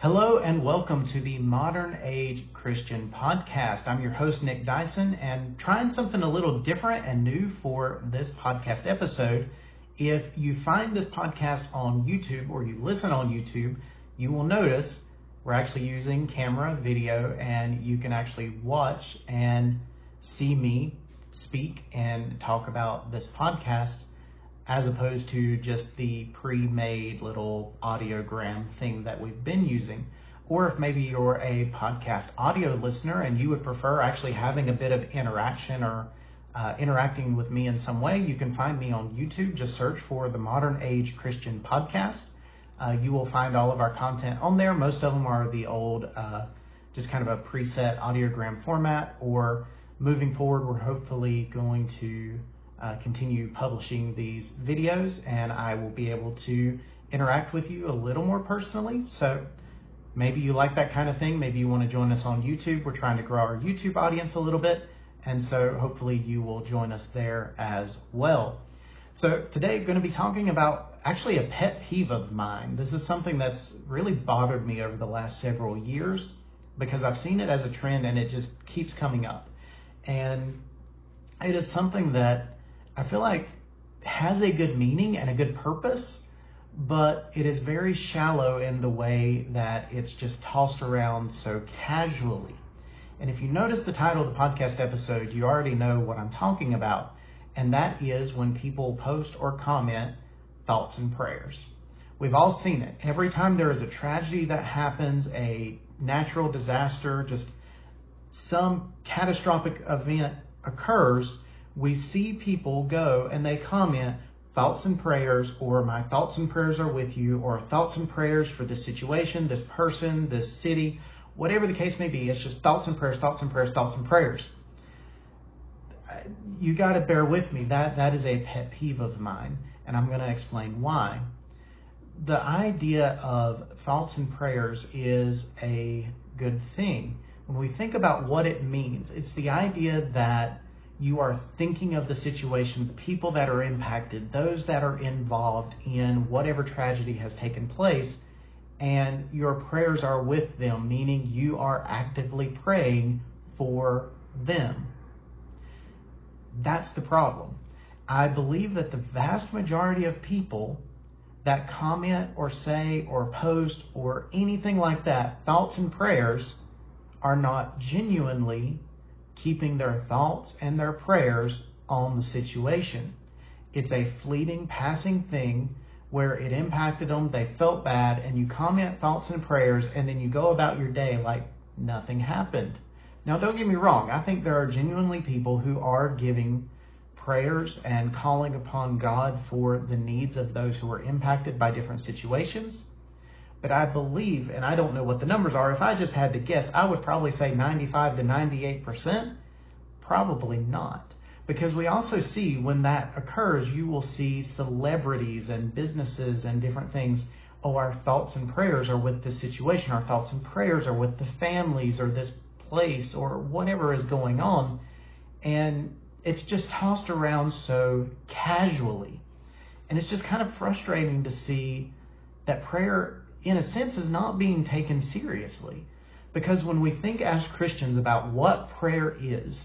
Hello and welcome to the Modern Age Christian Podcast. I'm your host, Nick Dyson, and trying something a little different and new for this podcast episode. If you find this podcast on YouTube or you listen on YouTube, you will notice we're actually using camera, video, and you can actually watch and see me speak and talk about this podcast as opposed to just the pre-made little audiogram thing that we've been using. Or if maybe you're a podcast audio listener and you would prefer actually having a bit of interaction or uh, interacting with me in some way, you can find me on YouTube. Just search for the Modern Age Christian Podcast. Uh, you will find all of our content on there. Most of them are the old, uh, just kind of a preset audiogram format. Or moving forward, we're hopefully going to uh, continue publishing these videos and I will be able to interact with you a little more personally. So maybe you like that kind of thing. Maybe you want to join us on YouTube. We're trying to grow our YouTube audience a little bit. And so hopefully you will join us there as well. So today I'm going to be talking about actually a pet peeve of mine. This is something that's really bothered me over the last several years because I've seen it as a trend and it just keeps coming up. And it is something that I feel like has a good meaning and a good purpose, but it is very shallow in the way that it's just tossed around so casually. And if you notice the title of the podcast episode, you already know what I'm talking about. And that is when people post or comment thoughts and prayers. We've all seen it. Every time there is a tragedy that happens, a natural disaster, just some catastrophic event occurs, we see people go and they comment thoughts and prayers or my thoughts and prayers are with you or thoughts and prayers for this situation, this person, this city, whatever the case may be. It's just thoughts and prayers, thoughts and prayers, thoughts and prayers. You got to bear with me. That that is a pet peeve of mine, and I'm going to explain why. The idea of thoughts and prayers is a good thing. When we think about what it means, it's the idea that you are thinking of the situation, the people that are impacted, those that are involved in whatever tragedy has taken place, and your prayers are with them, meaning you are actively praying for them. That's the problem. I believe that the vast majority of people that comment or say or post or anything like that, thoughts and prayers, are not genuinely keeping their thoughts and their prayers on the situation. It's a fleeting, passing thing where it impacted them, they felt bad, and you comment thoughts and prayers, and then you go about your day like nothing happened. Now, don't get me wrong, I think there are genuinely people who are giving prayers and calling upon God for the needs of those who are impacted by different situations. But I believe, and I don't know what the numbers are, if I just had to guess, I would probably say 95 to 98%. Probably not. Because we also see when that occurs, you will see celebrities and businesses and different things. Oh, our thoughts and prayers are with this situation. Our thoughts and prayers are with the families or this place or whatever is going on. And it's just tossed around so casually. And it's just kind of frustrating to see that prayer in a sense, is not being taken seriously. Because when we think as Christians about what prayer is,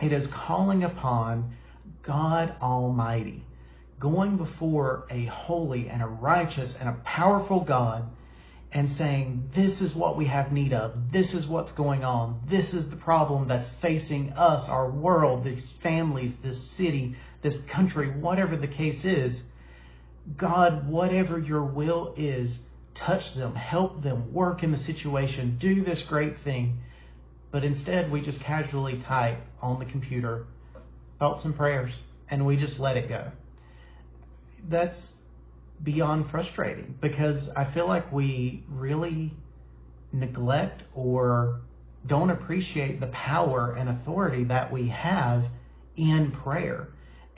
it is calling upon God Almighty, going before a holy and a righteous and a powerful God and saying, This is what we have need of. This is what's going on. This is the problem that's facing us, our world, these families, this city, this country, whatever the case is. God, whatever your will is, touch them, help them, work in the situation, do this great thing. But instead, we just casually type on the computer thoughts and prayers and we just let it go. That's beyond frustrating because I feel like we really neglect or don't appreciate the power and authority that we have in prayer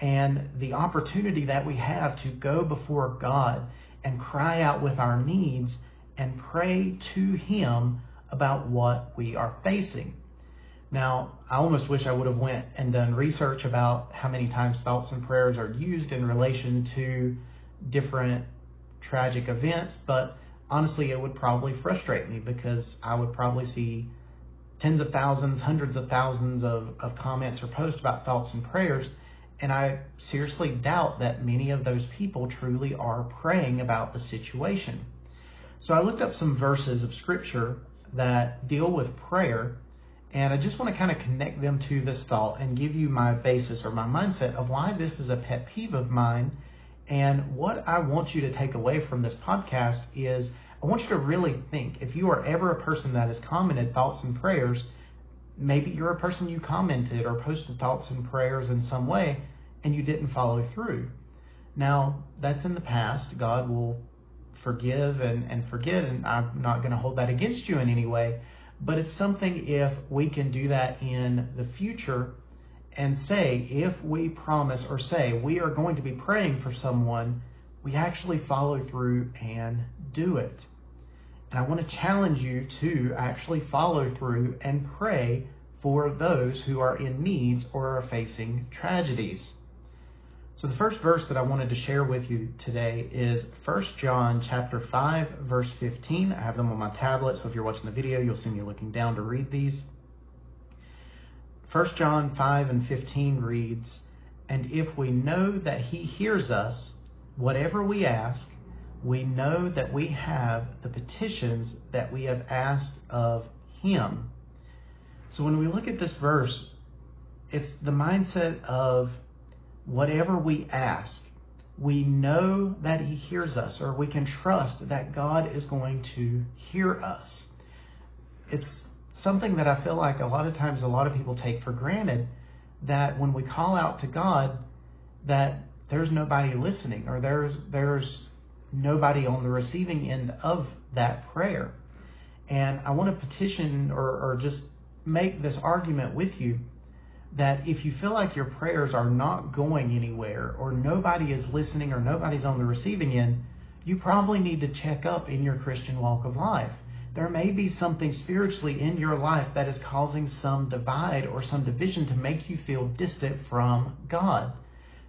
and the opportunity that we have to go before God and cry out with our needs and pray to Him about what we are facing. Now, I almost wish I would have went and done research about how many times thoughts and prayers are used in relation to different tragic events, but honestly, it would probably frustrate me because I would probably see tens of thousands, hundreds of thousands of, of comments or posts about thoughts and prayers. And I seriously doubt that many of those people truly are praying about the situation. So I looked up some verses of scripture that deal with prayer, and I just want to kind of connect them to this thought and give you my basis or my mindset of why this is a pet peeve of mine. And what I want you to take away from this podcast is I want you to really think if you are ever a person that has commented thoughts and prayers, maybe you're a person you commented or posted thoughts and prayers in some way and you didn't follow through. Now, that's in the past. God will forgive and, and forget, and I'm not going to hold that against you in any way. But it's something if we can do that in the future and say, if we promise or say we are going to be praying for someone, we actually follow through and do it. And I want to challenge you to actually follow through and pray for those who are in needs or are facing tragedies. So the first verse that I wanted to share with you today is 1 John chapter 5 verse 15. I have them on my tablet, so if you're watching the video, you'll see me looking down to read these. 1 John 5 and 15 reads, And if we know that he hears us, whatever we ask, we know that we have the petitions that we have asked of him. So when we look at this verse, it's the mindset of whatever we ask, we know that he hears us, or we can trust that God is going to hear us. It's something that I feel like a lot of times a lot of people take for granted that when we call out to God, that there's nobody listening or there's there's nobody on the receiving end of that prayer. And I want to petition or, or just make this argument with you that if you feel like your prayers are not going anywhere or nobody is listening or nobody's on the receiving end, you probably need to check up in your Christian walk of life. There may be something spiritually in your life that is causing some divide or some division to make you feel distant from God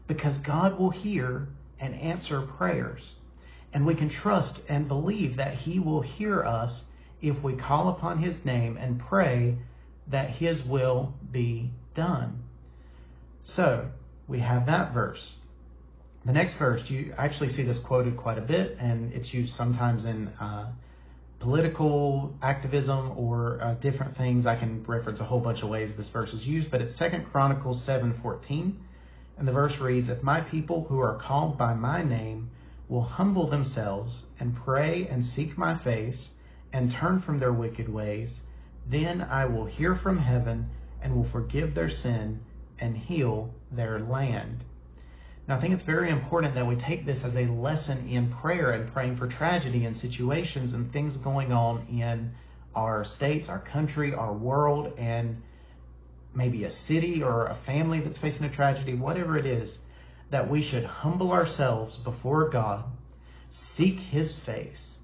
because God will hear and answer prayers. And we can trust and believe that He will hear us if we call upon His name and pray that His will be done. So we have that verse. The next verse, you actually see this quoted quite a bit, and it's used sometimes in uh, political activism or uh, different things. I can reference a whole bunch of ways this verse is used, but it's Second Chronicles 7:14, and the verse reads, "If my people who are called by my name will humble themselves and pray and seek my face and turn from their wicked ways, then I will hear from heaven and will forgive their sin and heal their land. Now, I think it's very important that we take this as a lesson in prayer and praying for tragedy and situations and things going on in our states, our country, our world, and maybe a city or a family that's facing a tragedy, whatever it is that we should humble ourselves before God, seek His face,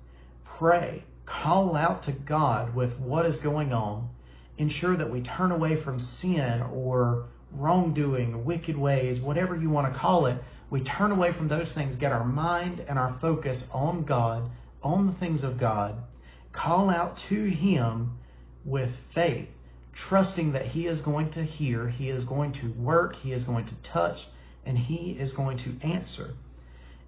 pray, call out to God with what is going on, ensure that we turn away from sin or wrongdoing, wicked ways, whatever you want to call it. We turn away from those things, get our mind and our focus on God, on the things of God, call out to Him with faith, trusting that He is going to hear, He is going to work, He is going to touch, and he is going to answer.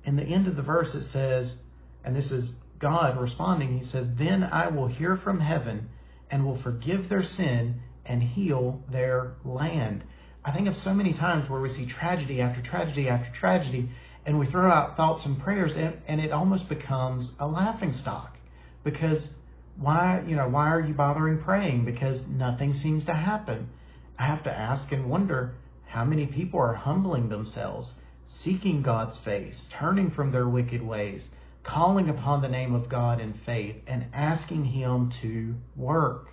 In the end of the verse, it says, and this is God responding, he says, Then I will hear from heaven and will forgive their sin and heal their land. I think of so many times where we see tragedy after tragedy after tragedy, and we throw out thoughts and prayers, and, and it almost becomes a laughing stock. Because why, you know, why are you bothering praying? Because nothing seems to happen. I have to ask and wonder, how many people are humbling themselves, seeking God's face, turning from their wicked ways, calling upon the name of God in faith, and asking Him to work?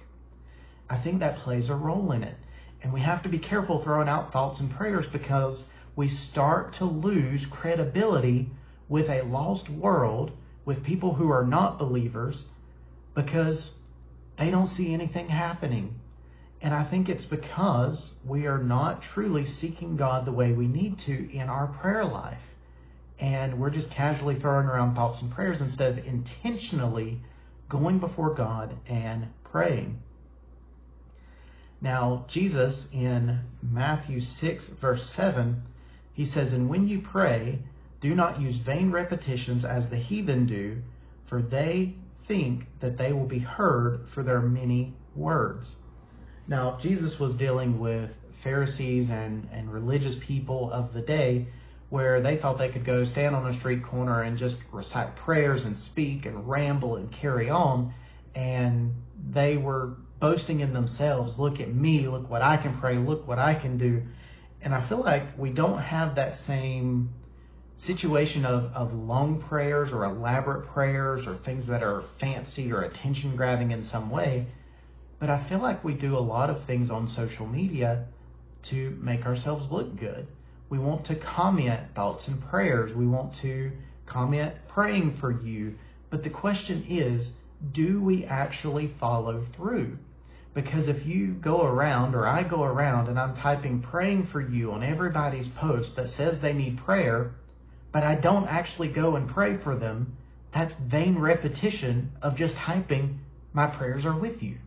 I think that plays a role in it. And we have to be careful throwing out thoughts and prayers because we start to lose credibility with a lost world, with people who are not believers, because they don't see anything happening. And I think it's because we are not truly seeking God the way we need to in our prayer life. and we're just casually throwing around thoughts and prayers instead of intentionally going before God and praying. Now, Jesus in Matthew 6, verse 7, he says, And when you pray, do not use vain repetitions as the heathen do, for they think that they will be heard for their many words. Now, Jesus was dealing with Pharisees and, and religious people of the day where they thought they could go stand on a street corner and just recite prayers and speak and ramble and carry on. And they were boasting in themselves look at me, look what I can pray, look what I can do. And I feel like we don't have that same situation of, of long prayers or elaborate prayers or things that are fancy or attention grabbing in some way. But I feel like we do a lot of things on social media to make ourselves look good. We want to comment thoughts and prayers. We want to comment praying for you. But the question is, do we actually follow through? Because if you go around or I go around and I'm typing praying for you on everybody's post that says they need prayer, but I don't actually go and pray for them, that's vain repetition of just hyping, my prayers are with you.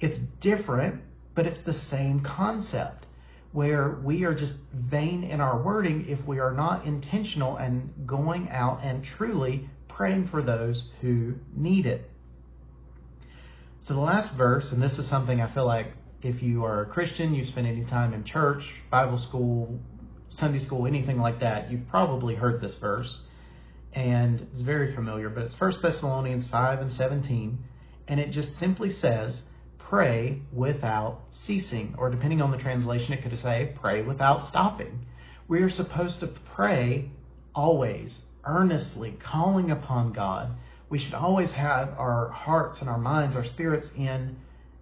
It's different, but it's the same concept where we are just vain in our wording if we are not intentional and going out and truly praying for those who need it. So the last verse, and this is something I feel like if you are a Christian, you spend any time in church, Bible school, Sunday school, anything like that, you've probably heard this verse. And it's very familiar, but it's 1 Thessalonians 5 and 17. And it just simply says, pray without ceasing. Or depending on the translation, it could say, pray without stopping. We are supposed to pray always, earnestly, calling upon God. We should always have our hearts and our minds, our spirits in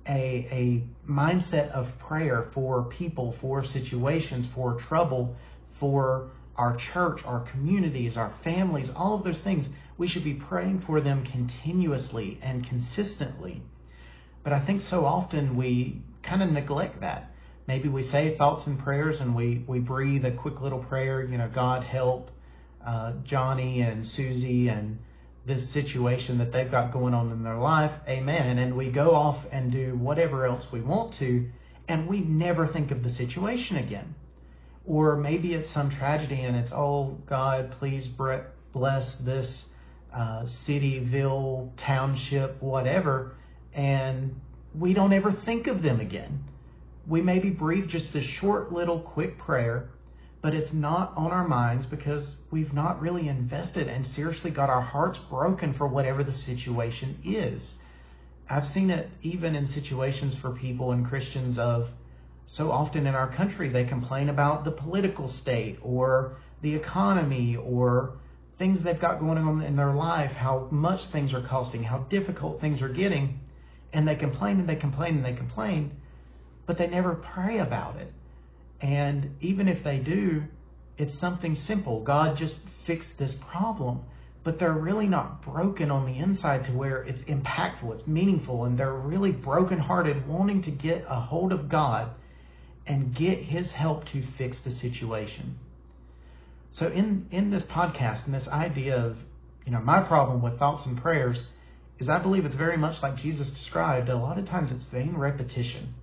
a, a mindset of prayer for people, for situations, for trouble, for our church, our communities, our families, all of those things. We should be praying for them continuously and consistently. But I think so often we kind of neglect that. Maybe we say thoughts and prayers and we, we breathe a quick little prayer, you know, God help uh, Johnny and Susie and this situation that they've got going on in their life. Amen. And we go off and do whatever else we want to, and we never think of the situation again. Or maybe it's some tragedy and it's, oh, God, please bless this uh, city, ville, township, whatever. And we don't ever think of them again. We maybe breathe just a short little quick prayer but it's not on our minds because we've not really invested and seriously got our hearts broken for whatever the situation is. I've seen it even in situations for people and Christians of so often in our country they complain about the political state or the economy or things they've got going on in their life, how much things are costing, how difficult things are getting, and they complain and they complain and they complain, but they never pray about it. And even if they do, it's something simple. God just fixed this problem. But they're really not broken on the inside to where it's impactful, it's meaningful, and they're really brokenhearted, wanting to get a hold of God and get His help to fix the situation. So in, in this podcast and this idea of, you know, my problem with thoughts and prayers is I believe it's very much like Jesus described. A lot of times it's vain repetition.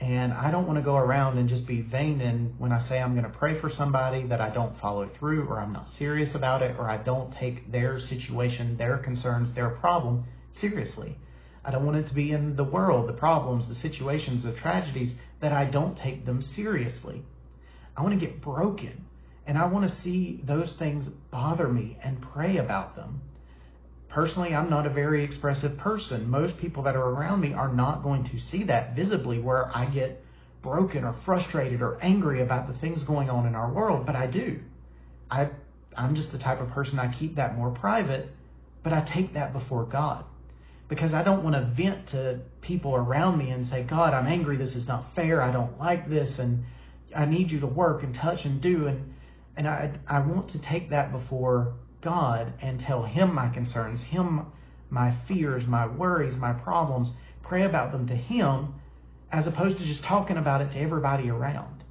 And I don't want to go around and just be vain and when I say I'm going to pray for somebody that I don't follow through or I'm not serious about it or I don't take their situation, their concerns, their problem seriously. I don't want it to be in the world, the problems, the situations, the tragedies, that I don't take them seriously. I want to get broken and I want to see those things bother me and pray about them. Personally, I'm not a very expressive person. Most people that are around me are not going to see that visibly where I get broken or frustrated or angry about the things going on in our world, but I do. I I'm just the type of person I keep that more private, but I take that before God. Because I don't want to vent to people around me and say, God, I'm angry, this is not fair, I don't like this, and I need you to work and touch and do and and I I want to take that before God and tell Him my concerns, Him my fears, my worries, my problems, pray about them to Him as opposed to just talking about it to everybody around.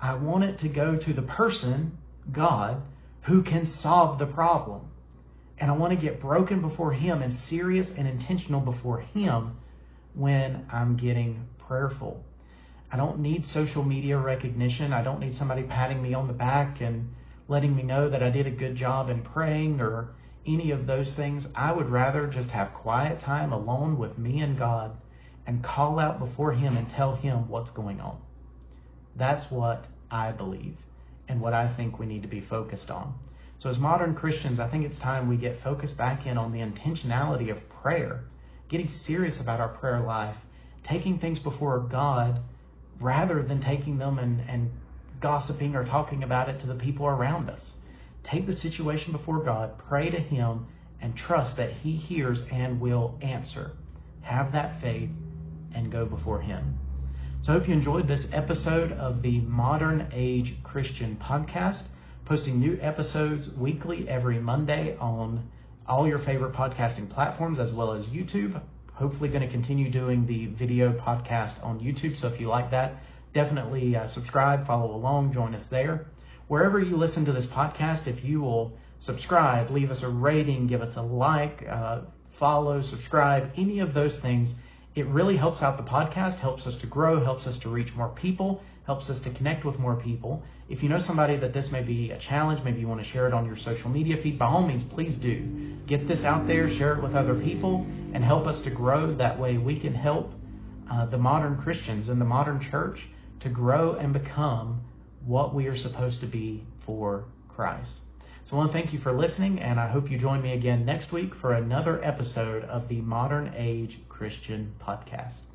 I want it to go to the person, God, who can solve the problem. And I want to get broken before Him and serious and intentional before Him when I'm getting prayerful. I don't need social media recognition. I don't need somebody patting me on the back and letting me know that I did a good job in praying or any of those things. I would rather just have quiet time alone with me and God and call out before Him and tell Him what's going on. That's what I believe and what I think we need to be focused on. So, as modern Christians, I think it's time we get focused back in on the intentionality of prayer, getting serious about our prayer life, taking things before God rather than taking them and, and gossiping or talking about it to the people around us. Take the situation before God, pray to Him, and trust that He hears and will answer. Have that faith and go before Him. So I hope you enjoyed this episode of the Modern Age Christian Podcast, posting new episodes weekly every Monday on all your favorite podcasting platforms as well as YouTube. Hopefully, going to continue doing the video podcast on YouTube. So if you like that, definitely uh, subscribe, follow along, join us there. Wherever you listen to this podcast, if you will subscribe, leave us a rating, give us a like, uh, follow, subscribe, any of those things it really helps out the podcast, helps us to grow, helps us to reach more people, helps us to connect with more people. If you know somebody that this may be a challenge, maybe you want to share it on your social media feed, by all means, please do. Get this out there, share it with other people, and help us to grow. That way we can help uh, the modern Christians in the modern church to grow and become what we are supposed to be for Christ. So I want to thank you for listening, and I hope you join me again next week for another episode of the Modern Age Christian Podcast.